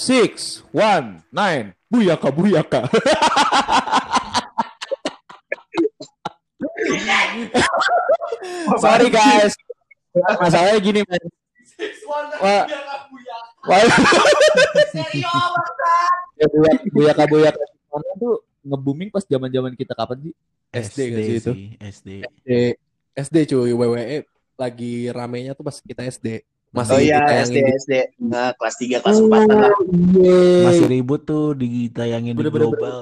Six, one, nine, buyaka buyaka. Sorry guys, masalahnya gini man. Wah, wah, ya, buyak- buyaka buyaka Mana tuh nge-booming pas zaman zaman kita kapan sih? SD SD gak sih itu? SD. SD, SD cuy, WWE lagi ramenya tuh pas kita SD. Masih oh iya, SD, di- SD. Nah, kelas 3, kelas 4 lah. Masih ribut tuh ditayangin di Bener, bener, global.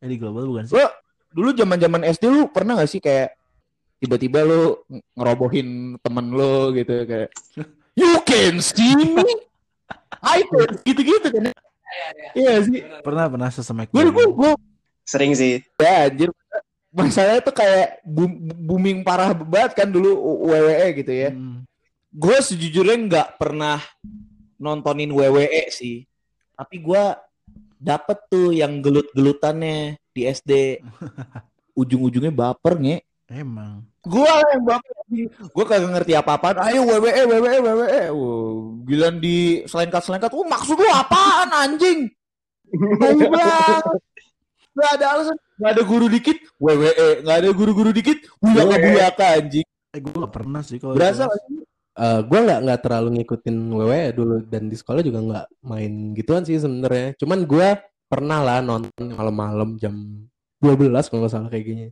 Eh di global bukan sih? Lo dulu zaman zaman SD lu pernah gak sih kayak tiba-tiba lu ng- ngerobohin temen lu gitu kayak you can see me I can gitu-gitu kan iya sih Pernah pernah sesemek. gue gue gue Sering sih. ya anjir masalahnya tuh kayak boom- booming parah banget kan dulu WWE gitu ya Hmm. Gue sejujurnya nggak pernah nontonin WWE sih. Tapi gue dapet tuh yang gelut-gelutannya di SD ujung-ujungnya baper nge. Emang. gue yang baper. Gue kagak ngerti apa-apaan. Ayo WWE WWE WWE wow, bilang di selengkat selengkat oh maksud lu apaan anjing. Gak ada alasan. Gak ada guru dikit WWE Gak ada guru-guru dikit Buyaka buyaka anjing. Eh gue gak pernah sih kalau Berasa itu. Sih? Eh, gue nggak nggak terlalu ngikutin WWE dulu dan di sekolah juga nggak main gituan sih sebenarnya. Cuman gue pernah lah nonton malam-malam jam 12 kalau nggak salah kayak gini.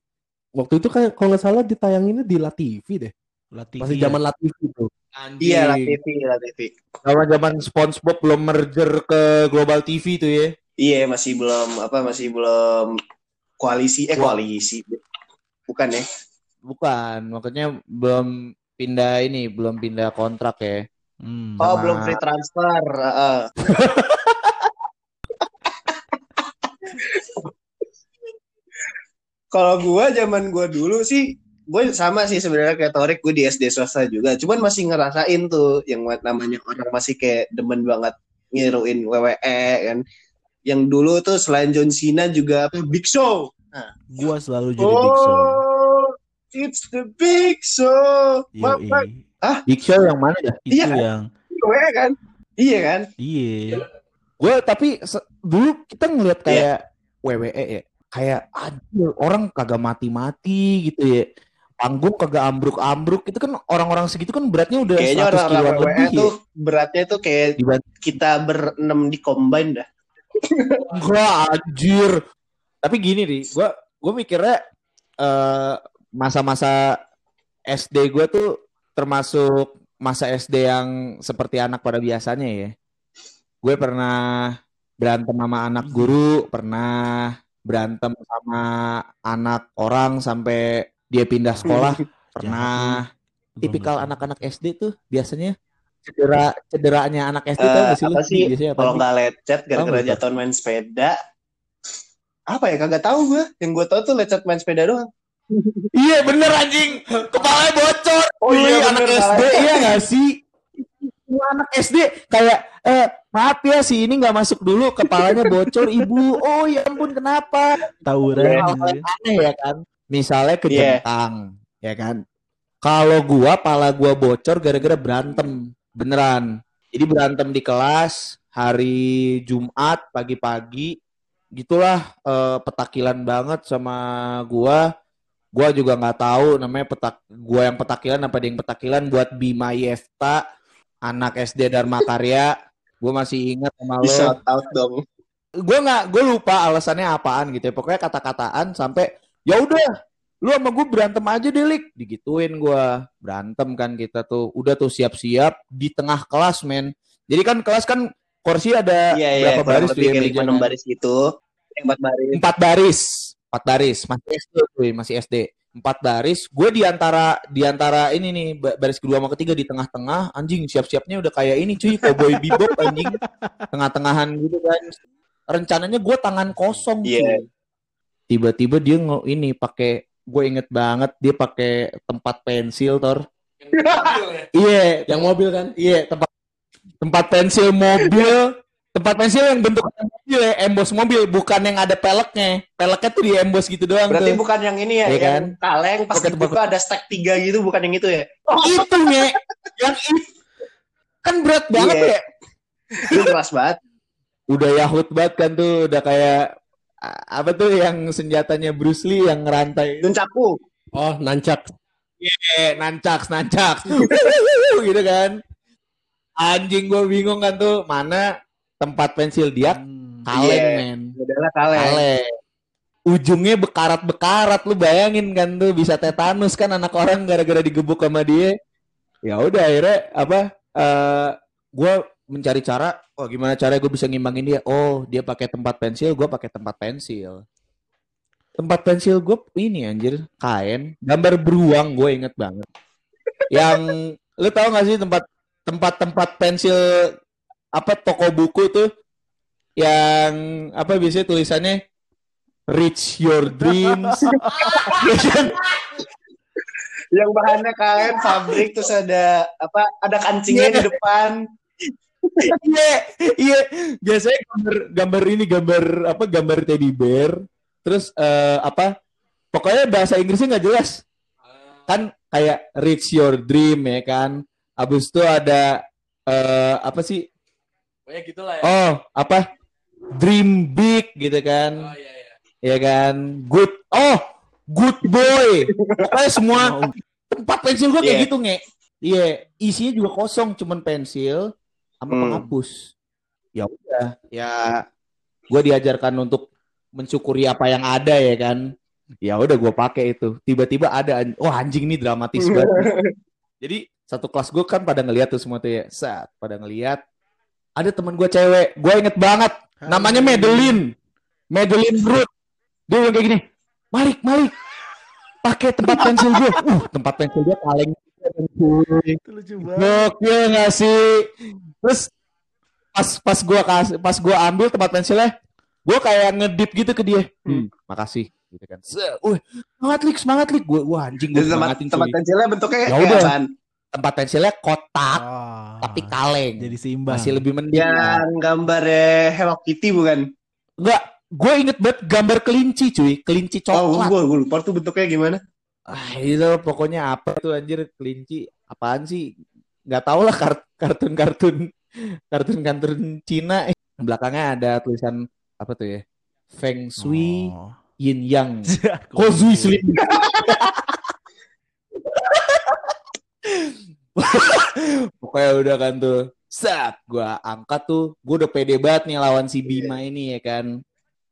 Waktu itu kan kalau nggak salah ditayanginnya di La TV deh. Lah, TV Masih ya. zaman La TV tuh. Anjing Iya, lah TV, lah TV. Zaman-zaman SpongeBob belum merger ke Global TV tuh ya Iya, masih belum apa masih belum koalisi eh koalisi. Bukan ya? Bukan Makanya belum pindah ini Belum pindah kontrak ya Hmm. Oh, Sama- belum free transfer. heeh. Kalau gua zaman gua dulu sih gue sama sih sebenarnya kayak Torik gue di SD swasta juga cuman masih ngerasain tuh yang namanya orang masih kayak demen banget ngiruin WWE kan yang dulu tuh selain John Cena juga apa Big Show Gua selalu jadi Big Show. It's the Big Show Yoi. Mama, Big Show yang mana dah? Itu Iya yang WWE kan iya kan iya. Gue tapi se- dulu kita ngeliat kayak WWE ya, kayak aduh orang kagak mati-mati gitu ya. Panggung kagak ambruk-ambruk itu kan orang-orang segitu kan beratnya udah kayaknya 100 orang-orang kiloan WWE lebih tuh ya. beratnya tuh kayak Dibanding kita berenam di combine dah gua anjir. Tapi gini nih, gua gua mikirnya eh masa-masa SD gua tuh termasuk masa SD yang seperti anak pada biasanya ya. Gue pernah berantem sama anak guru, pernah berantem sama anak orang sampai dia pindah sekolah, pernah. Tipikal anak-anak SD tuh biasanya cedera cederanya anak SD tau sih lu? apa sih? Biasanya apa kalau nggak lecet gara-gara jatuh main sepeda. Apa ya? Kagak tahu gue yang gue tahu tuh lecet main sepeda doang Iya bener anjing. Kepalanya bocor. Oh iya, Wih, anak bener, SD kepalanya. iya gak sih? Semua anak SD kayak eh maaf ya si ini nggak masuk dulu. Kepalanya bocor ibu. Oh ya ampun kenapa? Tawuran Iya. ya. aneh ya kan? Misalnya kejengkang ya kan? Kalau gua pala gua bocor gara-gara berantem. Beneran. Jadi berantem di kelas hari Jumat pagi-pagi gitulah eh, petakilan banget sama gua gua juga nggak tahu namanya petak gua yang petakilan apa dia yang petakilan buat Bima Yefta anak SD Dharma Karya. Gua masih ingat sama lo. Shout out dong. Gue nggak gue lupa alasannya apaan gitu ya. Pokoknya kata-kataan sampai ya udah lu sama gue berantem aja deh lik. Digituin gue berantem kan kita tuh. Udah tuh siap-siap di tengah kelas men. Jadi kan kelas kan kursi ada iya iya berapa kurang baris tuh ya baris gitu. Empat baris. Empat baris empat baris masih SD tuh masih SD empat baris gue di antara di antara ini nih ba- baris kedua sama ketiga di tengah-tengah anjing siap-siapnya udah kayak ini cuy cowboy bebop anjing. Tengah-tengahan gitu kan rencananya gue tangan kosong cuy. Iya. tiba-tiba dia nge ini pakai gue inget banget dia pakai tempat pensil tor iya Yang mobil kan? Iya, tempat tempat pensil mobil, tempat pensil yang bentuknya mobil ya, embos mobil, bukan yang ada peleknya. Peleknya tuh di embos gitu doang berarti tuh. bukan yang ini ya Iya yang kaleng pas Oke, dibuka ada stack tiga gitu bukan yang itu ya itu nge, yang itu kan berat banget Iya. ya. itu keras banget udah yahut banget kan tuh udah kayak apa tuh yang senjatanya Bruce Lee yang ngerantai Nuncaku. Oh, nancak. eh nancaks nancaks gitu kan anjing gue bingung kan tuh mana tempat pensil dia Hmm. kaleng Iya. men. Udahlah kaleng. kaleng. Ujungnya bekarat-bekarat lu bayangin kan tuh bisa tetanus kan anak orang gara-gara digebuk sama dia. Ya udah akhirnya apa eh gue mencari cara oh gimana cara gue bisa ngimbangin dia? Oh dia pakai tempat pensil gue pakai tempat pensil. Tempat pensil gue ini anjir kain. Gambar beruang gue inget banget. Yang lu tahu gak sih tempat tempat-tempat pensil apa toko buku tuh yang apa biasanya tulisannya reach your dreams? Yang bahannya kain fabrik terus ada apa? Ada kancingnya di depan. Iya, iya. Biasanya gambar gambar ini gambar apa gambar teddy bear. Terus eh, apa? Pokoknya bahasa Inggrisnya nggak jelas. Kan kayak reach your dream ya kan. Abis itu ada eh, apa sih? Pokoknya gitulah ya. Oh, apa? Dream big gitu kan. iya iya. Ya kan. Good. Oh, good boy. Pokoknya semua tempat pensil gua kayak Iya. gitu nge. Iya, isinya juga kosong, cuman pensil sama Hmm. penghapus. Ya udah, ya gua diajarkan untuk mensyukuri apa yang ada ya kan. Ya udah gua pakai itu. Tiba-tiba ada an- wah anjing nih dramatis banget. Jadi satu kelas gue kan pada ngeliat tuh semua tuh ya. Saat pada ngeliat ada teman gue cewek, gue inget banget namanya Madeline. Madeline Root. Dia bilang kayak gini, Malik, Malik, pakai tempat pensil gue. Uh, tempat pensil dia kaleng. Itu lucu banget. Nggak sih? Terus pas pas gue kasih, pas gue ambil tempat pensilnya, gue kayak ngedip gitu ke dia. Hmm, makasih. Gitu kan. Wih, semangat lik, semangat lik. Gue, wah anjing gue Dan tempat, semangatin tempat cuy. pensilnya bentuknya Ya kayak udah. Tempat pensilnya kotak, Ah, tapi kaleng. Jadi seimbang. Masih lebih mending. Yang gambarnya Hello Kitty bukan? Enggak, gue inget banget gambar kelinci cuy, kelinci Oh, coklat. gue gue lupa tuh bentuknya gimana. Ah, itu pokoknya apa tuh anjir kelinci apaan sih? Nggak tahu lah kart- kartun-kartun kartun-kartun Cina. Belakangnya ada tulisan apa tuh ya? Feng Shui Oh. Yin Yang. Kok Kozui? Slim. Pokoknya udah kan tuh. Set, gua angkat tuh. Gua udah pede banget nih lawan si Bima ini ya kan.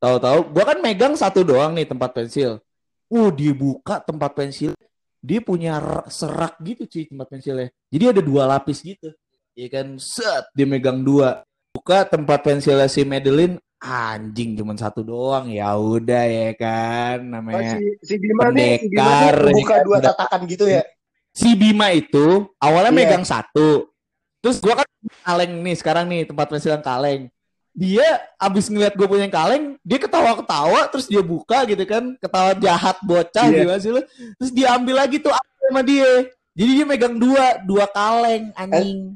Tahu-tahu gua kan megang satu doang nih tempat pensil. Uh, dibuka tempat pensil. Dia punya serak gitu cuy tempat pensilnya. Jadi ada dua lapis gitu. Ya kan, set, dia megang dua. Buka tempat pensilnya si Madeline, anjing cuman satu doang. Ya udah ya kan, Oh, namanya si, si Bima nih, si Bima Pendekar, nih buka ya. dua tatakan gitu ya. Si Bima itu awalnya Iya. megang satu. Terus gua kan kaleng nih sekarang nih tempat pensil yang kaleng. Dia abis ngeliat gue punya kaleng, dia ketawa-ketawa, terus dia buka gitu kan, ketawa jahat bocah Iya. gimana sih lu? Terus dia ambil lagi tuh sama dia. Jadi dia megang dua, dua kaleng anjing.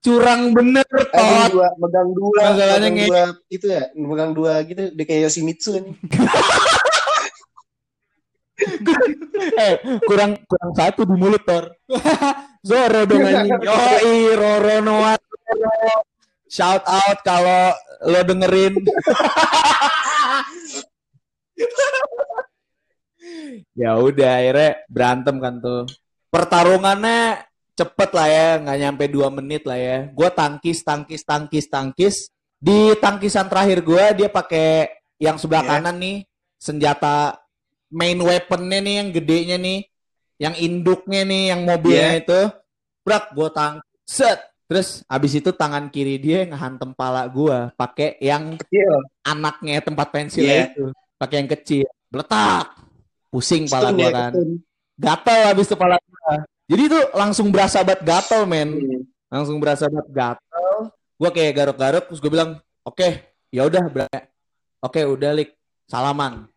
Curang bener, Eh, tot. dua, megang dua, Masalahnya megang dua, itu ya, megang dua gitu, dia kayak Yoshimitsu nih. eh, kurang kurang satu di mulut, Tor. Zoro dong anjing. Yoi, Roro Noah. Shout out kalau lo dengerin. ya udah akhirnya berantem kan tuh. Pertarungannya cepet lah ya, nggak nyampe dua menit lah ya. Gue tangkis, tangkis, tangkis, tangkis. Di tangkisan terakhir gue dia pakai yang sebelah Iya. kanan nih senjata main weaponnya nih yang gedenya nih, yang induknya nih, yang mobilnya itu. Brak, gue tangkis. Set. Terus abis itu tangan kiri dia ngehantem pala gue pakai yang Kecil. anaknya tempat pensil Iya. itu, pakai yang kecil. Letak. Pusing pala gue ya, kan. Gatel habis itu pala gua. Jadi itu langsung berasa banget gatel men. Hmm. Langsung berasa banget gatel. Gue kayak garuk-garuk terus gue bilang, "Oke, ya udah Oke, udah lik. Salaman.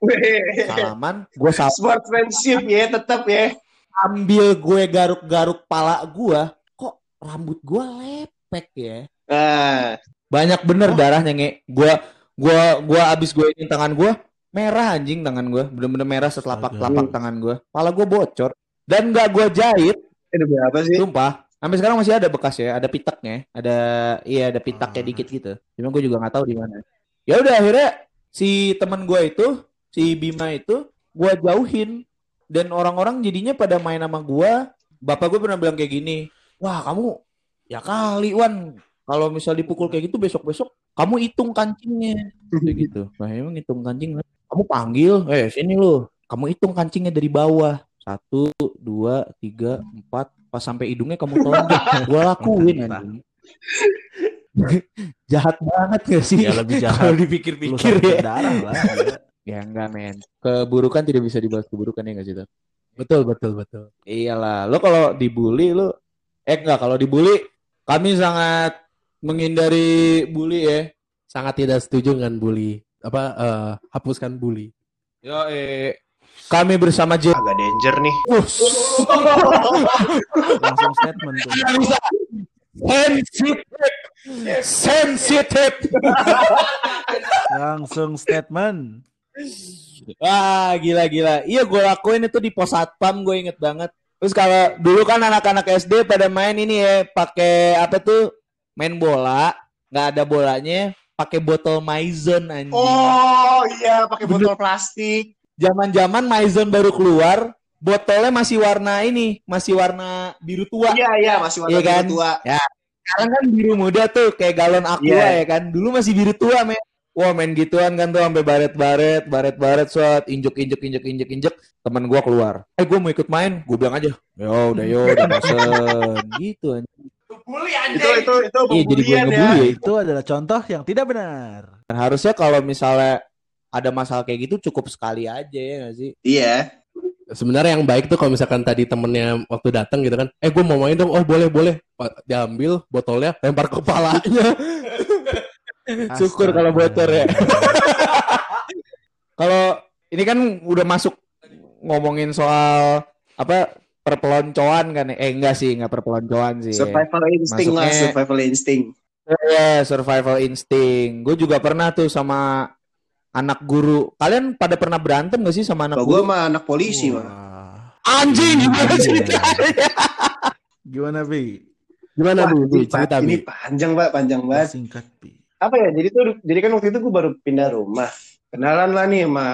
Salaman. Gue Sportsmanship ya, tetap ya. sambil gue garuk-garuk pala gue, kok rambut gue lepek ya. Nah, Banyak bener darahnya nge. Gua gua gua abis gue ini tangan gue merah anjing tangan gue, bener-bener merah setelapak telapak tangan gue. Pala gue bocor dan nggak gue jahit, ada berapa sih? sumpah. Sampai sekarang masih ada bekas ya, ada pitaknya, ada iya ada pitaknya Oh. dikit gitu. Cuma gue juga nggak tahu di mana. Ya udah akhirnya si teman gue itu, si Bima itu, gue jauhin dan orang-orang jadinya pada main sama gue. Bapak gue pernah bilang kayak gini, wah kamu ya kali Wan, kalau misal dipukul kayak gitu besok-besok kamu hitung kancingnya, gitu. Nah emang hitung kancing, kamu panggil, eh sini lo, kamu hitung kancingnya dari bawah. Satu, dua, tiga, empat, pas sampai hidungnya kamu tonjok. Gue lakuin. Jahat banget gak sih? Ya lebih jahat. Kalau dipikir-pikir ya. darah lah. gila. Ya enggak men. Keburukan tidak bisa dibalas keburukan ya enggak sih? Tat? Betul, betul, betul. Iyalah. Lo kalau dibully lo eh enggak kalau dibully kami sangat menghindari bully ya. Sangat tidak setuju dengan bully. Apa eh, hapuskan bully. Yo eh kami bersama J. Agak danger nih. Langsung statement tuh. Sensitive. Sensitive. Langsung statement. Wah, gila-gila. Iya, gue lakuin itu di pos satpam, gue inget banget. Terus kalau dulu kan anak-anak SD pada main ini ya, pakai apa tuh? Main bola, nggak ada bolanya, pakai botol Maison anjing. Oh iya, pakai botol plastik. Zaman-zaman Maison baru keluar, botolnya masih warna ini, masih warna biru tua. Iya iya, masih warna Iya kan? biru tua. Sekarang kan biru muda tuh, kayak galon aqua Iya. ya kan. Dulu masih biru tua, men. Wah main gituan kan tuh sampai baret-baret, baret-baret, shot, injek injek injek injek injek. Temen gua keluar. Eh gua mau ikut main, gua bilang aja. Yo udah yo udah bosen. gitu anjing. Itu itu itu Iya jadi gue pembulian ya. ngebully ya. Itu adalah contoh yang tidak benar. Dan harusnya kalau misalnya ada masalah kayak gitu cukup sekali aja ya nggak sih? Iya. Sebenarnya yang baik tuh kalau misalkan tadi temennya waktu datang gitu kan, eh gue mau main dong, oh boleh boleh, diambil botolnya, lempar ke kepalanya. Syukur kalau bocor ya. kalau ini kan udah masuk ngomongin soal apa perpeloncoan kan? ya? Eh enggak sih, enggak perpeloncoan sih. Survival instinct lah, Masuknya- survival instinct. Iya, survival instinct. Gue juga pernah tuh sama anak guru. Kalian pada pernah berantem gak sih sama anak Kalau gue guru? mah anak polisi mah. Anjing gimana Iya. ceritanya? Gimana, Bi? Gimana Wah, bu? Bu, ini, cerita ini bi. panjang pak, panjang banget. Singkat, Bi. Apa ya? Jadi tuh, jadi kan waktu itu gue baru pindah rumah. Kenalan lah nih sama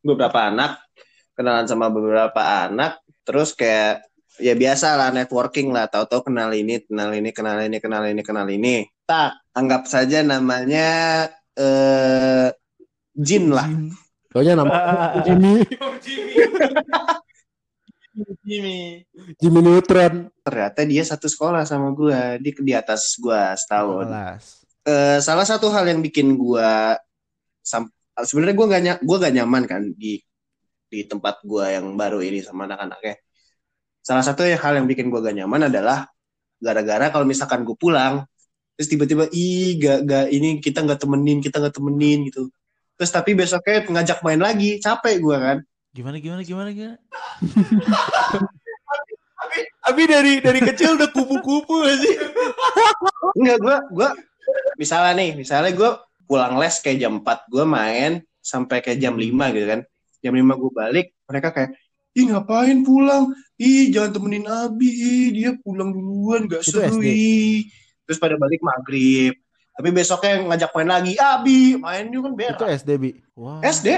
beberapa anak. Kenalan sama beberapa anak. Terus kayak ya biasa lah networking lah. Tahu-tahu kenal ini, kenal ini, kenal ini, kenal ini, kenal ini. Tak anggap saja namanya eh Jin lah. Pokoknya nama Jimmy, Jimmy. Jimmy Neutron. Ternyata dia satu sekolah sama gue. Dia di atas gue setahun. Eh, salah satu hal yang bikin gua sam- sebenarnya gua gak ny- gua gak nyaman kan di di tempat gua yang baru ini sama anak-anaknya. Salah satu yang- hal yang bikin gua gak nyaman adalah gara-gara kalau misalkan gue pulang terus tiba-tiba ih gak, gak ini kita nggak temenin kita nggak temenin gitu terus tapi besoknya ngajak main lagi capek gua kan Gimana, gimana, gimana, gimana? Tapi dari dari kecil udah kupu-kupu gak sih? Enggak, gua gua misalnya nih, misalnya gua pulang les kayak jam 4, gua main sampai kayak jam 5 gitu kan. Jam 5 gua balik, mereka kayak, "Ih, ngapain pulang? Ih, jangan temenin Abi, ih, dia pulang duluan, gak seru." SD. ih." Terus pada balik maghrib. Tapi besoknya ngajak main lagi, "Abi, main juga kan Itu berak." SD, Bi. Wah, SD?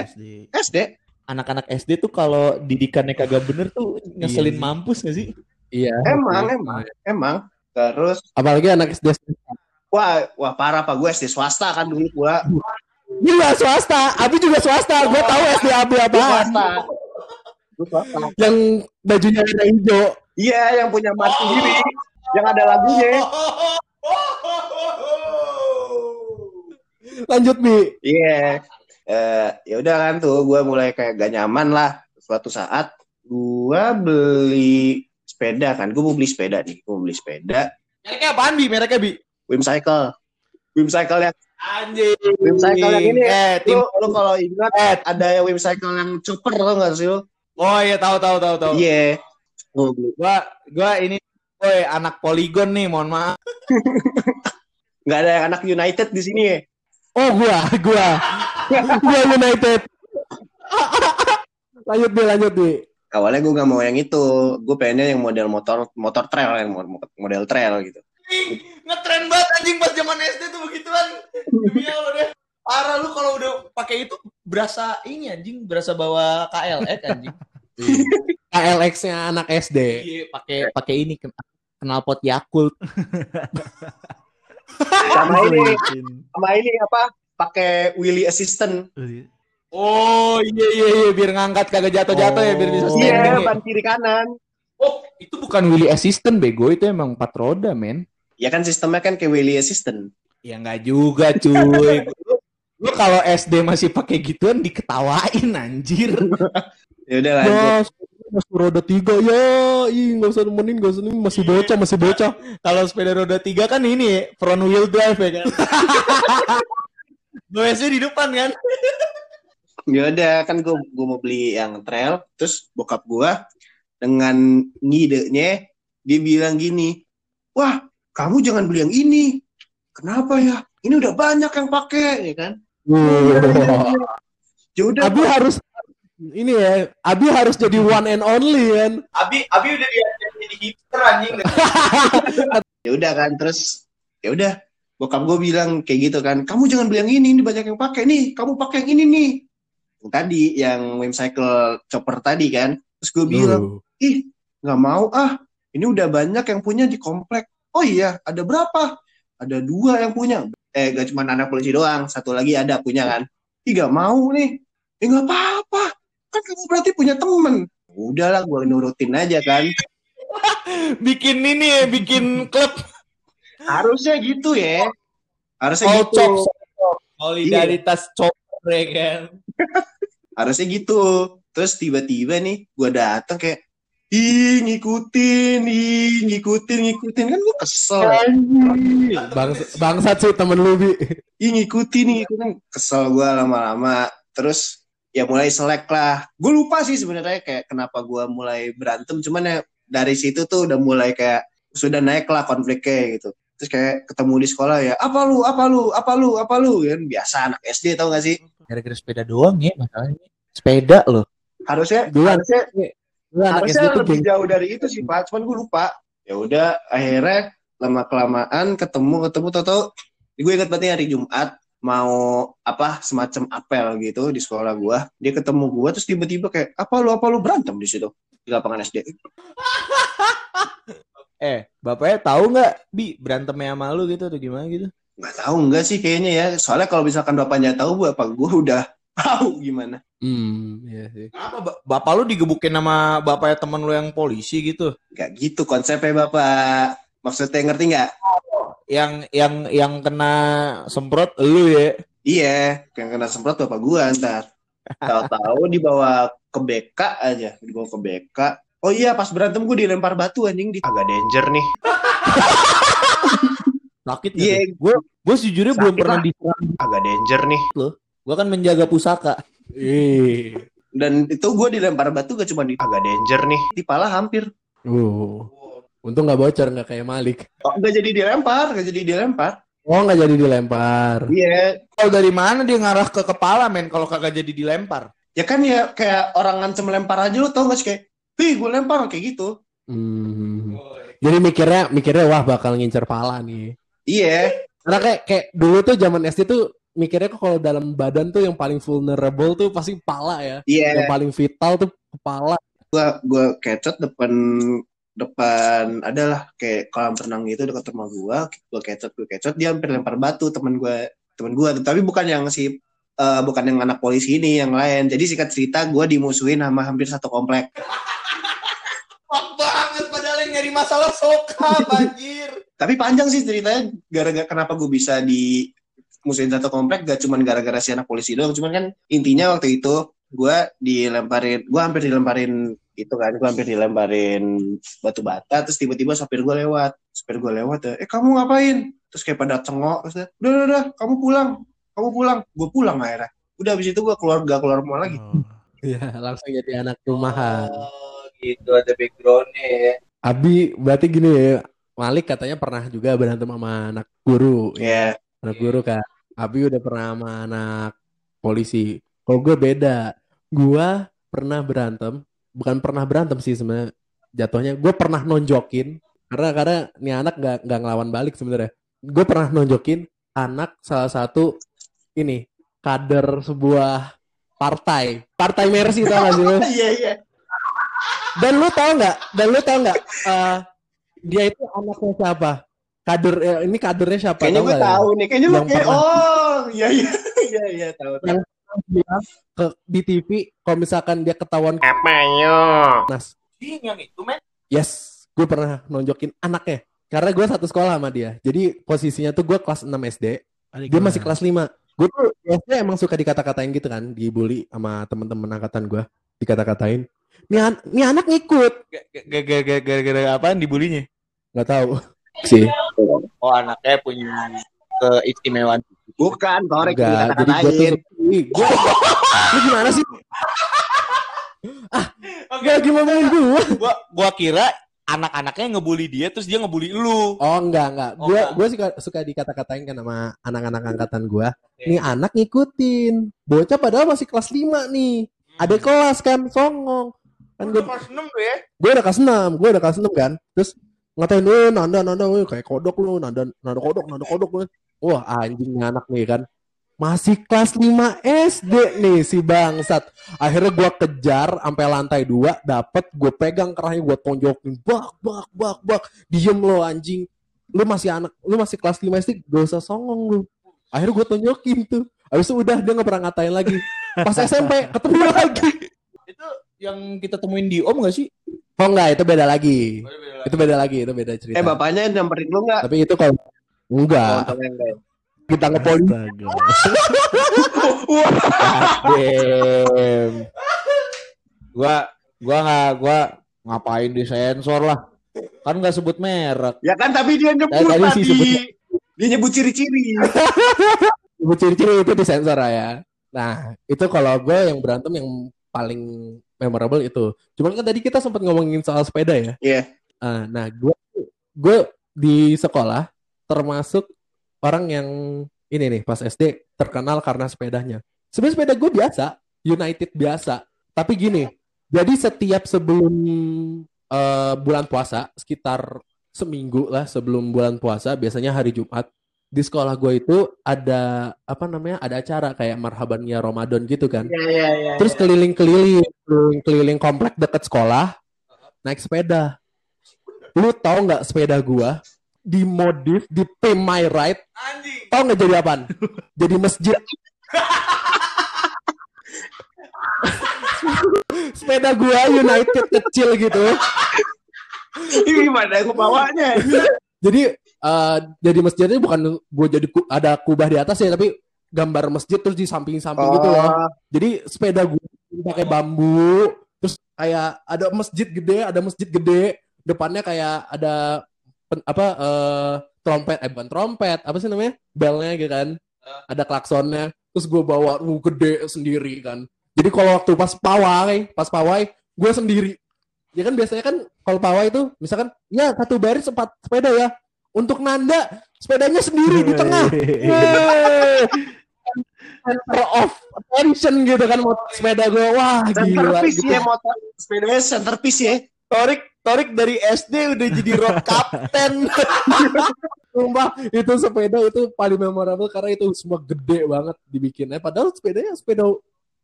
SD. Anak-anak SD tuh kalau didikannya kagak bener tuh ngeselin Iya mampus gak sih? Iya. Emang, betul. emang, emang. Terus, Apalagi anak SD. wah, wah parah pak gue SD swasta kan dulu pula. Gila swasta, Abi juga swasta. Gue tahu SD Abi apaan. swasta. Yang bajunya warna hijau. Iya, yang punya mat sendiri, yang ada lagunya. Lanjut bi. Iya. Eh, ya udah kan tuh, gue mulai kayak gak nyaman lah. Suatu saat gue beli sepeda kan, gue mau beli sepeda nih, gue mau beli sepeda. Mereknya apaan Bi? Mereknya Bi? Wim Cycle, Wim Cycle yang, Anjing. Wim Cycle yang ini. Eh, tim lu, lu kalau ingat eh. ada yang Wim Cycle yang chopper tau gak sih lu? Oh iya tahu tahu tahu tahu. Iya. Gue beli. Gua gua ini Woi, anak poligon nih, mohon maaf. Gak ada yang anak United di sini ya. Oh gua, gua, gua United. lanjut bi, lanjut bi. awalnya gue nggak mau yang itu gue pengennya yang model motor motor trail yang mo- model trail gitu Ngetren banget anjing pas zaman SD tuh begituan. Demi Allah deh. Parah lu kalau udah pakai itu berasa ini anjing, berasa bawa KLX anjing. KLX-nya anak SD. Iya, pakai pakai ini ken- knalpot Yakult. sama ini sama ini apa pakai wheelie assistant Oh iya iya iya biar ngangkat kagak jatuh-jatuh ya biar bisa Oh. standing. iya ya. ban kiri kanan Oh, itu bukan wheelie assistant bego, itu emang empat roda, men. ya kan sistemnya kan kayak wheelie assistant Ya nggak juga, cuy. Lu, kalau SD masih pakai gituan diketawain anjir. ya udah lanjut masih roda tiga ya, ih nggak usah nemenin, nggak usah nemenin, masih bocah, masih bocah. Kalau sepeda roda tiga kan ini ya, front wheel drive ya kan. Goesnya di depan kan. ya udah kan gue gue mau beli yang trail terus bokap gue dengan ngidenya dia bilang gini wah kamu jangan beli yang ini kenapa ya ini udah banyak yang pakai ya kan Wah. ya udah Abi harus ini ya, Abi harus jadi one and only kan. Abi Abi udah jadi hipster anjing. ya udah kan terus ya udah. Bokap gue bilang kayak gitu kan kamu jangan beli yang ini ini banyak yang pakai nih. Kamu pakai yang ini nih. Yang tadi yang Whimsicle chopper tadi kan. Terus gue bilang Uh. ih nggak mau ah. Ini udah banyak yang punya di komplek. Oh iya ada berapa? Ada dua yang punya. Eh gak cuma anak polisi doang satu lagi ada punya kan. Ih gak mau nih. Eh nggak apa-apa kan kamu berarti punya temen. Udahlah gue nurutin aja kan. Bikin ini ya, bikin klub. Harusnya gitu ya. Harusnya Oh, gitu. cop, solidaritas chopper ya kan. harusnya gitu. Terus tiba-tiba nih gue datang kayak ih ngikutin ih ngikutin ngikutin. Kan gue kesel. Bang, bangsat sih temen lu, Bi. ih ngikutin ngikutin. Kesel gue lama-lama. Terus ya mulai selek lah. Gue lupa sih sebenarnya kayak kenapa gue mulai berantem. Cuman ya dari situ tuh udah mulai kayak sudah naik lah konfliknya gitu. Terus kayak ketemu di sekolah ya apa lu? Apa lu? Apa lu? Apa lu? Kan biasa anak SD tau gak sih? Gara-gara sepeda doang ya masalahnya. Sepeda loh. harusnya Duluan. harusnya Lu anak SD harusnya tuh lebih jauh dari itu sih pak. Cuman gue lupa. Ya udah akhirnya lama kelamaan ketemu ketemu tau gue ingat banget hari Jumat mau apa semacam apel gitu di sekolah gue dia ketemu gue terus tiba-tiba kayak apa lu apa lu? Berantem di situ di lapangan SD Eh, bapaknya tahu nggak bi berantemnya sama lu gitu atau gimana gitu? nggak tahu enggak sih kayaknya ya. Soalnya kalau misalkan bapaknya tahu bapak gue udah tahu gimana. Hmm, iya sih. Apa ba- bapak lu digebukin sama bapaknya temen lu yang polisi gitu? nggak gitu konsepnya bapak. Maksudnya ngerti nggak Yang yang yang kena semprot lu ya? Iya, yang kena semprot bapak gua ntar. Tahu-tahu dibawa ke BK aja, dibawa ke BK. Oh iya, pas berantem gua dilempar batu anjing di agak danger nih. Sakit Iya. gitu. Gue gue sejujurnya belum pernah lah. diserang. Agak danger nih. Gue kan menjaga pusaka. Ih. Dan itu gua dilempar batu gak cuma di agak danger nih, di pala hampir. Uh. Untung nggak bocor nggak kayak Malik. Oh, gak jadi dilempar, gak jadi dilempar. Oh nggak jadi dilempar. Iya, Kalau dari mana dia ngarah ke kepala men kalau kagak jadi dilempar? ya kan ya kayak orang ngancem lempar aja lu tau gak sih kayak, "Wih, gue lempar kayak gitu." Hmm. Jadi mikirnya mikirnya wah bakal ngincer pala nih. Iya, Karena kayak kayak dulu tuh zaman SD tuh mikirnya kok kalau dalam badan tuh yang paling vulnerable tuh pasti pala ya. iya. Yang paling vital tuh kepala. gue kecot depan depan adalah kayak kolam renang gitu dekat rumah gue gue kecot gue kecot dia hampir lempar batu temen gue temen gue tapi bukan yang si eh, bukan yang anak polisi ini yang lain. Jadi singkat cerita gue dimusuhin sama hampir satu komplek. Banget padahal yang nyari masalah sokap anjir. tapi panjang sih ceritanya gara-gara kenapa gue bisa di musuhin satu komplek gak cuman gara-gara si anak polisi doang. Cuman kan intinya waktu itu gue dilemparin gue hampir dilemparin itu kan gue hampir dilemparin batu bata terus tiba-tiba sopir gue lewat sopir gue lewat ya, eh kamu ngapain terus kayak pada cengok terus udah udah udah kamu pulang kamu pulang gue pulang akhirnya udah habis itu gue keluar gak keluar rumah lagi Oh. Iya, langsung jadi anak rumahan. Oh, gitu ada backgroundnya ya. Abi berarti gini ya, Malik katanya pernah juga berantem sama anak guru. ya Anak guru kan. Abi udah pernah sama anak polisi. Kalau gue beda. Gue pernah berantem bukan pernah berantem sih sebenarnya jatuhnya gue pernah nonjokin karena karena nih anak nggak nggak ngelawan balik sebenarnya gue pernah nonjokin anak salah satu ini kader sebuah partai partai Mercy tau gak sih lu? Iya iya. dan lu tau nggak dan lu tau nggak eh, dia itu anaknya siapa kader eh, ini kadernya siapa Kayaknya gue ya? tahu nih. Kayaknya lu Yang kayak oh iya iya iya iya tahu. tahu. Yang bilang ke di TV kalau misalkan dia ketahuan Apa yo? Nas yang itu men. Yes, gue pernah nonjokin anaknya. Karena gue satu sekolah sama dia. Jadi posisinya tuh gue kelas 6 SD, dia masih kelas 5. Gue tuh SD emang suka dikata-katain gitu kan, dibully sama temen-temen angkatan gue, dikata-katain. Nih, an- nih anak ngikut. Gara-gara apaan dibulinya? Nggak tahu sih. Oh anaknya punya keistimewaan. Bukan, korek Enggak, jadi gue tuh gue lu gimana sih? ah, gak lagi ngomongin gue. Gua gua kira anak-anaknya ngebully dia terus dia ngebully lu. Oh enggak enggak. Oh, Gue enggak. gue suka suka dikata-katain kan sama anak-anak angkatan gue. Nih anak ngikutin. Bocah padahal masih kelas 5 nih. Ada kelas kan songong. Kan gue kelas 6 tuh ya. gue udah kelas 6, gue udah kelas 6 kan. Terus ngatain lu nanda nanda lu kayak kodok lu, nanda nanda kodok, nanda kodok lu. Wah, anjing nih anak nih kan. Masih kelas 5 SD nih si bangsat. Akhirnya gue kejar sampai lantai 2, dapet gue pegang kerahnya gue tonjokin. Bak bak bak bak. Diem lo anjing. Lu masih anak, lu masih kelas 5 SD, gak usah songong lu. Akhirnya gue tonjokin tuh. Habis itu udah dia gak pernah ngatain lagi. Pas SMP ketemu lagi. Itu yang kita temuin di Om gak sih? Oh enggak, itu beda lagi. Itu beda lagi, itu beda cerita. Eh bapaknya nyamperin lu nggak? Tapi itu kalau enggak, kita polisi. Damn. Gua gua nggak gua ngapain disensor lah. Kan nggak sebut merek. Ya kan tapi dia nyebut tadi sih sebutnya. Dia nyebut ciri-ciri. Ibu ciri-ciri itu disensor lah ya. Nah, itu kalau gue yang berantem yang paling memorable itu. Cuman kan tadi kita sempat ngomongin soal sepeda ya. Iya. Ah, nah, gue gue di sekolah termasuk orang yang ini nih pas SD terkenal karena sepedanya. Sebenarnya sepeda gue biasa, United biasa. Tapi gini, jadi setiap sebelum eh, bulan puasa, sekitar seminggu lah sebelum bulan puasa, biasanya hari Jumat, di sekolah gue itu ada apa namanya ada acara kayak marhaban ya Ramadan gitu kan Iya iya iya. terus keliling-keliling keliling komplek dekat sekolah naik sepeda lu tahu nggak sepeda gua dimodif di pin my ride Anjing. tahu nggak jadi apaan? Jadi masjid. Sepeda gua United kecil gitu. Ini gimana? Aku bawanya? jadi eh, jadi masjidnya bukan gue jadi ku- ada kubah di atas ya tapi gambar masjid terus di samping-samping gitu loh. Oh, jadi sepeda gue pakai bambu terus kayak ada masjid gede ada masjid gede. Depannya kayak ada pen- apa eh, trompet eh bukan trompet apa sih namanya? Belnya gitu kan. Ada klaksonnya. Terus gue bawa uh, gede sendiri kan. Jadi kalau waktu pas pawai pas pawai gue sendiri. Ya kan biasanya kan kalau pawai itu misalkan ya satu baris empat sepeda ya. Untuk nanda sepedanya sendiri di tengah. Center of attention gitu kan motor sepeda gue wah gila centerpiece gitu. ya motor sepedanya centerpiece ya. Torik Torik dari SD udah jadi road captain. Sumpah, itu sepeda itu paling memorable karena itu semua gede banget dibikinnya. Padahal sepedanya sepeda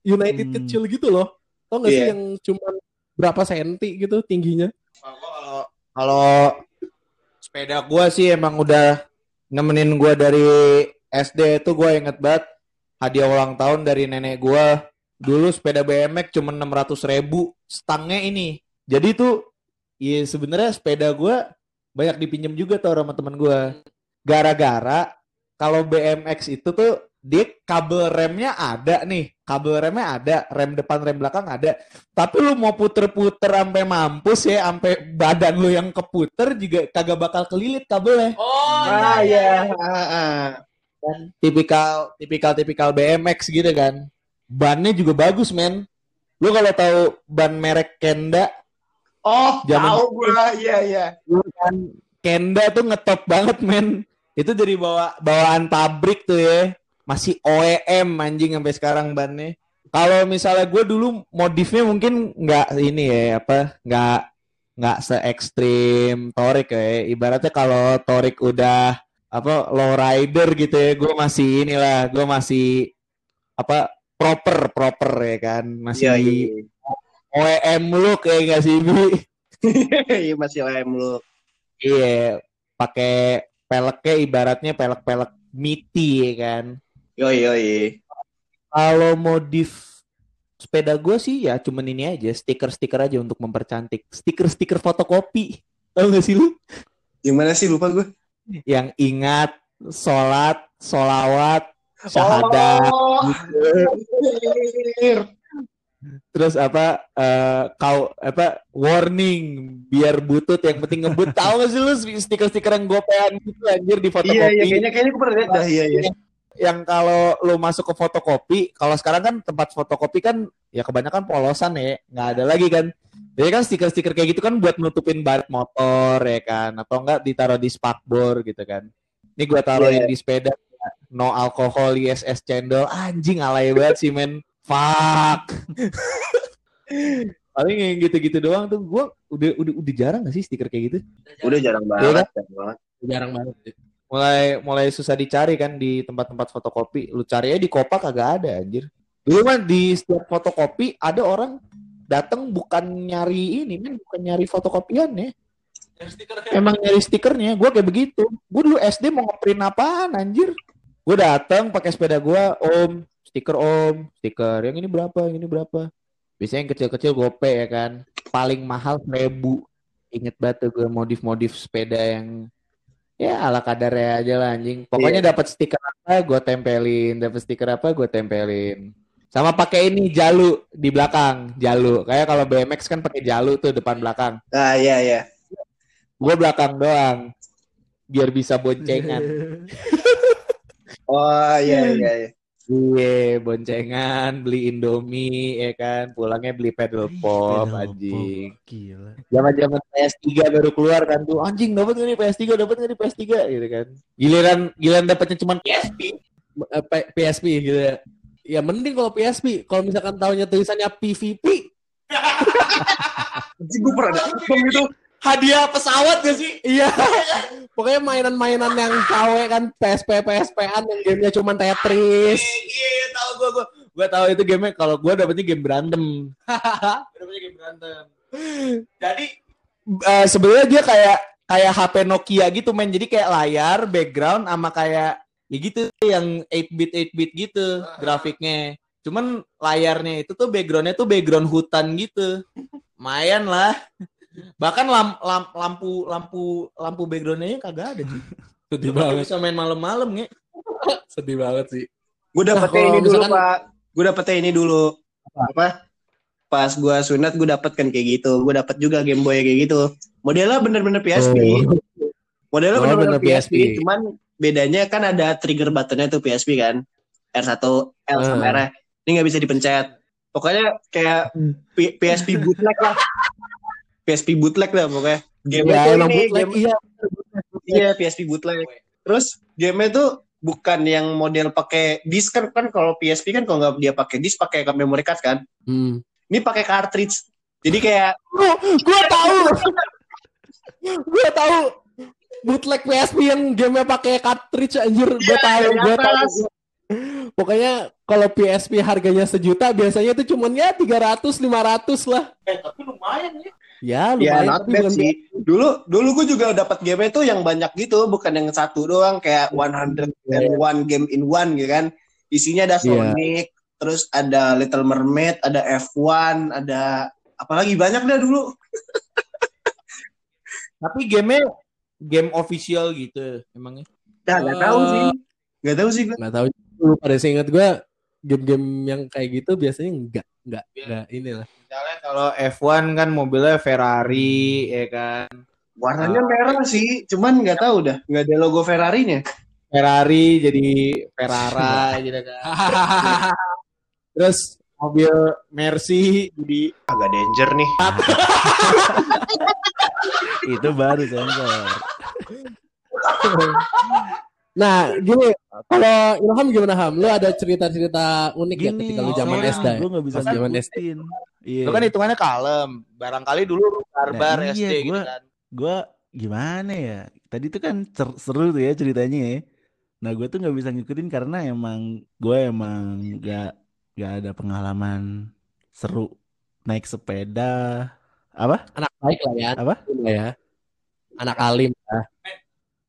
United Hmm. kecil gitu loh. Tau gak sih Iya. yang cuma berapa senti gitu tingginya? Kalau kalau sepeda gua sih emang udah nemenin gua dari SD itu gua inget banget hadiah ulang tahun dari nenek gua dulu sepeda BMX cuma 600 ribu stangnya ini jadi tuh ya sebenarnya sepeda gua banyak dipinjam juga tuh sama temen gua gara-gara kalau BMX itu tuh dia kabel remnya ada nih kabel remnya ada rem depan rem belakang ada tapi lu mau puter-puter sampai mampus ya, sampai badan lu yang keputer juga kagak bakal kelilit kabelnya. Oh, Ah ya. Ah, ah. Kan tipikal tipikal tipikal BMX gitu kan. Bannya juga bagus, men. Lu kalau tahu ban merek Kenda, Oh, Zaman- tahu gua. Iya iya. kan Kenda tuh ngetop banget, men. Itu dari bawa bawaan pabrik tuh ya. Masih OEM anjing sampai sekarang bannya. Kalau misalnya gue dulu modifnya mungkin nggak ini ya apa nggak nggak se ekstrim Torik ya. Ibaratnya kalau Torik udah apa low rider gitu ya, gue masih inilah, gue masih apa proper proper ya kan, masih Iya, iya. OEM look ya nggak sih Bi? Iya masih OEM lu. Iya, pakai peleknya ibaratnya pelek-pelek miti ya kan. Yoi yoi. Kalau modif sepeda gue sih ya cuman ini aja, stiker-stiker aja untuk mempercantik. Stiker-stiker fotokopi. Tahu gak sih lu? Yang mana sih lupa gue? Yang ingat, sholat, solawat, syahadat. Oh. Terus apa eh, kau apa warning biar butut yang penting ngebut. Tahu gak sih lu stiker-stiker yang gopean gitu anjir di fotokopi? Iya iya kayaknya kayaknya gue pernah lihat dah iya iya. yang kalau lu masuk ke fotokopi kalau sekarang kan tempat fotokopi kan ya kebanyakan polosan ya nggak ada lagi kan. Jadi kan stiker-stiker kayak gitu kan buat nutupin baret motor ya kan? Atau enggak ditaruh di spakbor gitu kan. Ini gua taruhin Iya. di sepeda no alkohol ISS cendol. Anjing alay banget sih men fuck paling yang gitu-gitu doang tuh gua udah udah udah jarang gak sih stiker kayak gitu Udah jarang Iya banget. jarang banget. Jarang banget. sih. mulai mulai susah dicari kan di tempat-tempat fotokopi. Lu cari aja di Kopak kagak ada anjir. Dulu kan di setiap fotokopi ada orang datang bukan nyari ini men, bukan nyari fotokopian ya. Emang nyari stikernya. Gue kayak begitu. Gue dulu SD mau ngeprint apaan anjir. Gue datang pakai sepeda gue, Om, stiker Om, stiker. Yang ini berapa? Yang ini berapa? Biasanya yang kecil-kecil gope ya kan. Paling mahal seribu. Ingat banget tuh gue modif-modif sepeda yang ya ala kadarnya aja lah anjing. Pokoknya dapat stiker apa gue tempelin, dapat stiker apa gue tempelin. Sama pakai ini jalu di belakang, jalu. Kayak kalau BMX kan pakai jalu tuh depan belakang. Ah iya iya. Gue belakang doang. Biar bisa boncengan. Oh iya iya. iya. Iya, boncengan, beli Indomie, ya kan. Pulangnya beli pedal pop, Pedal anjing. pop. Gila. Zaman-zaman PS3 baru keluar kan tuh, anjing dapat nih PS3, dapat nih PS3 gitu kan. Giliran giliran dapatnya cuma PSP. Eh, P- PSP gitu ya. Ya mending kalau PSP. Kalau misalkan tahunya tulisannya PVP, Anjing gue pernah dapet bang itu. Hadiah pesawat gak sih? iya. Pokoknya mainan-mainan yang KW kan PSP PSP-an yang gamenya cuma Tetris. Iya, iya, tahu gua gua. Gua tahu itu game kalau gua dapetnya game berantem. dapetnya game berantem. Jadi eh, sebenarnya dia kayak kayak HP Nokia gitu men. Jadi kayak layar, background sama kayak ya gitu yang 8-bit 8-bit gitu grafiknya. Cuman layarnya itu tuh backgroundnya tuh background hutan gitu. Lumayan lah. Bahkan lam, lam- lampu lampu lampu backgroundnya kagak ada cuy. Sedih Lu kagak banget. bisa main malam-malam nge. Sedih banget sih. Gue dapetnya Nah, ini dulu misalkan- pak. Gue dapetnya ini dulu. Apa? Pas gue sunat gue dapet kan kayak gitu. Gue dapet juga Game Boy kayak gitu. Modelnya bener-bener PSP. Oh. Modelnya Oh, bener-bener bener PSP. PSP. Cuman bedanya kan ada trigger buttonnya tuh PSP kan. R1, L sama Ah. R. Ini nggak bisa dipencet. Pokoknya kayak P- PSP bootleg lah. PSP bootleg lah pokoknya. Game Ya, emang ini, bootleg, game- iya. Iya, PSP bootleg. Terus game tuh bukan yang model pakai disk kan kan kalau PSP kan kalau nggak dia pakai disk pakai memory card kan. Hmm. Ini pakai cartridge. Jadi kayak Gue tahu. gue tahu. Bootleg PSP yang gamenya pakai cartridge anjir. Gue tahu. dari Gue tahu. Pokoknya kalau PSP harganya sejuta biasanya itu cuman ya 300 500 lah. Eh, tapi lumayan ya. Ya ya lumayan not tapi bad bukan sih. Dulu dulu gue juga dapat game itu yang banyak gitu, bukan yang satu doang kayak 101 game in one gitu kan. Isinya ada Iya. Sonic, terus ada Little Mermaid, ada F1, ada apalagi banyak dah dulu. Tapi game game official gitu emangnya. Dah nggak Eh, tahu sih. Nggak tahu sih gue. nggak tahu lu pada seingat gue game-game yang kayak gitu biasanya enggak enggak enggak inilah Misalnya kalau F1 kan mobilnya Ferrari ya kan. Warnanya merah sih, cuman nggak tahu dah, nggak ada logo Ferrari-nya. Ferrari jadi Ferrara gitu kan. Terus mobil Mercy jadi Agak danger nih. Itu baru sensor. Nah, gini, kalau Ilham gimana Ham? Lu ada cerita-cerita unik ya Gini, ketika lu zaman soalnya SD? Gue gak bisa zaman SD. Iya. Lu kan hitungannya kalem. Barangkali dulu lu barbar Nah, iya, SD gitu gua- kan. gue gimana ya tadi tuh kan seru tuh ya ceritanya ya nah gue tuh nggak bisa ngikutin karena emang gue emang gak gak ada pengalaman seru naik sepeda apa Anak baik lah ya. Apa? anak alim lah ya.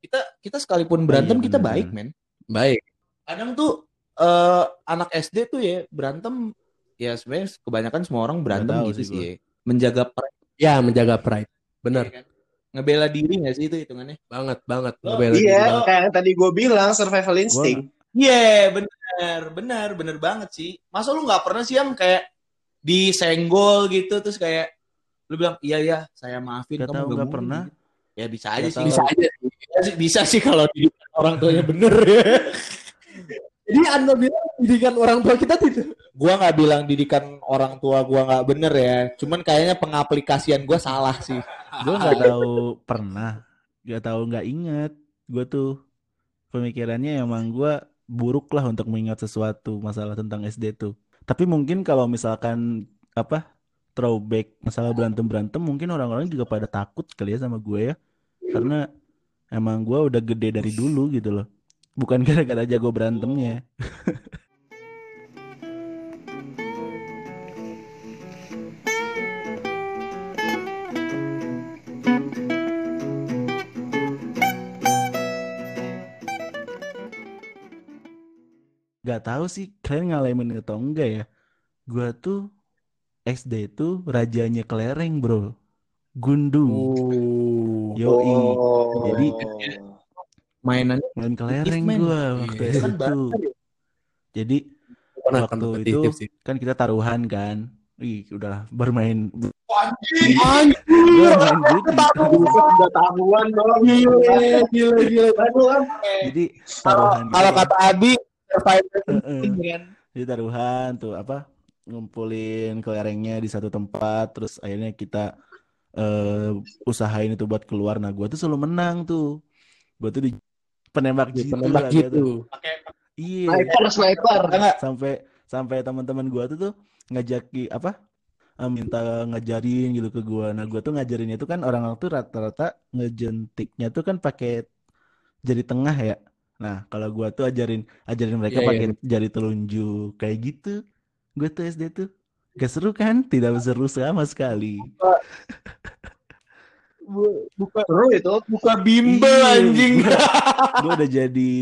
Kita kita sekalipun berantem Iya, kita bener, baik, men. Baik. Kadang tuh eh anak SD tuh ya berantem ya sebenarnya kebanyakan semua orang berantem gitu sih sih ya. Menjaga pride Ya, menjaga pride. Bener. ya kan? Ngebela diri gak sih itu hitungannya? Banget, banget. Oh, Ngebela diri Iya, banget. kayak yang tadi gue bilang survival instinct. Iya, bener, bener, bener banget sih. Masa lu nggak pernah sih yang kayak disenggol gitu terus kayak lu bilang iya ya saya maafin Gak kamu tahu, nggak nggak mungkin." pernah. Ya bisa aja Nggak sih. tahu. Bisa aja. Bisa sih, bisa sih kalau didikan orang tuanya bener ya. Jadi Anda bilang didikan orang tua kita tidak. gua nggak bilang didikan orang tua gua nggak bener ya. Cuman kayaknya pengaplikasian gua salah sih. gue nggak tahu pernah nggak tahu nggak inget gue tuh pemikirannya emang gue buruk lah untuk mengingat sesuatu masalah tentang SD tuh tapi mungkin kalau misalkan apa throwback masalah berantem berantem mungkin orang-orang juga pada takut kali ya sama gue ya karena emang gue udah gede dari dulu gitu loh bukan gara-gara jago berantemnya Gak tahu sih kalian ngalamin atau enggak ya. Gua tuh SD tuh rajanya kelereng bro. Gundu. Oh. Yoi. Oh. Jadi Mainan main kelereng gua waktu Iya. SD Kan tuh. Jadi pernah waktu kompetitif itu sih. kan kita taruhan kan. Ih, udah bermain Anjir. bermain judi. Udah tahuan dong. Gila, gila, gila. Tahuan. Jadi taruhan gitu Kalau kan. kata Abi kan. Jadi taruhan tuh apa ngumpulin kelerengnya di satu tempat terus akhirnya kita eh usahain itu buat keluar nah gua tuh selalu menang tuh gua tuh di penembak Di jitu penembak tuh. gitu. iya Sniper, sniper. sampai sampai teman-teman gua tuh tuh ngajaki apa eh, minta ngajarin gitu ke gua nah gua tuh ngajarin itu kan orang-orang tuh rata-rata ngejentiknya tuh kan pakai jari tengah ya nah kalau gua tuh ajarin ajarin mereka Iya, iya. pakai jari telunjuk kayak gitu gua tuh SD tuh gak seru kan tidak seru sama sekali Buka Seru itu. buka bimbel Iya, anjing. gue udah jadi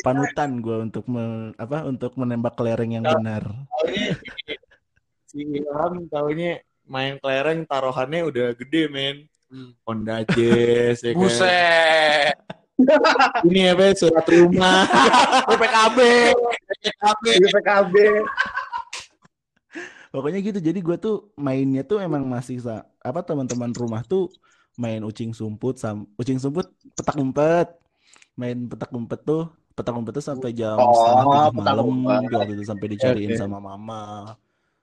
panutan gue untuk me- apa untuk menembak kelereng yang benar Taunya si Ilham taunya main kelereng taruhannya udah gede men. Honda Jazz ya kan. Buset. Ini apa surat rumah. PPKB. PPKB. Di PKB. Pokoknya gitu jadi gue tuh mainnya tuh emang masih sa- apa teman-teman rumah tuh main ucing sumput sam ucing sumput petak umpet. Main petak umpet tuh petak umpet tuh sampai jam Oh, setengah tujuh malam umpet. tuh waktu itu sampai dicariin Oke. sama mama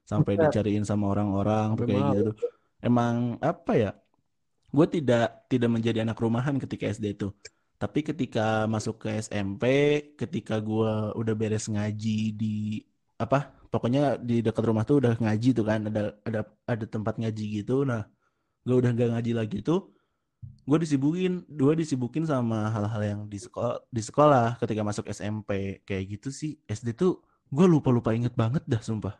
sampai dicariin sama orang-orang kayak gitu tuh. Emang apa ya gue tidak tidak menjadi anak rumahan ketika SD itu tapi ketika masuk ke SMP ketika gue udah beres ngaji di apa pokoknya di dekat rumah tuh udah ngaji tuh kan ada ada ada tempat ngaji gitu. Nah gue udah gak ngaji lagi tuh gue disibukin gue disibukin sama hal-hal yang di sekolah di sekolah ketika masuk SMP kayak gitu sih SD tuh gue lupa lupa inget banget dah sumpah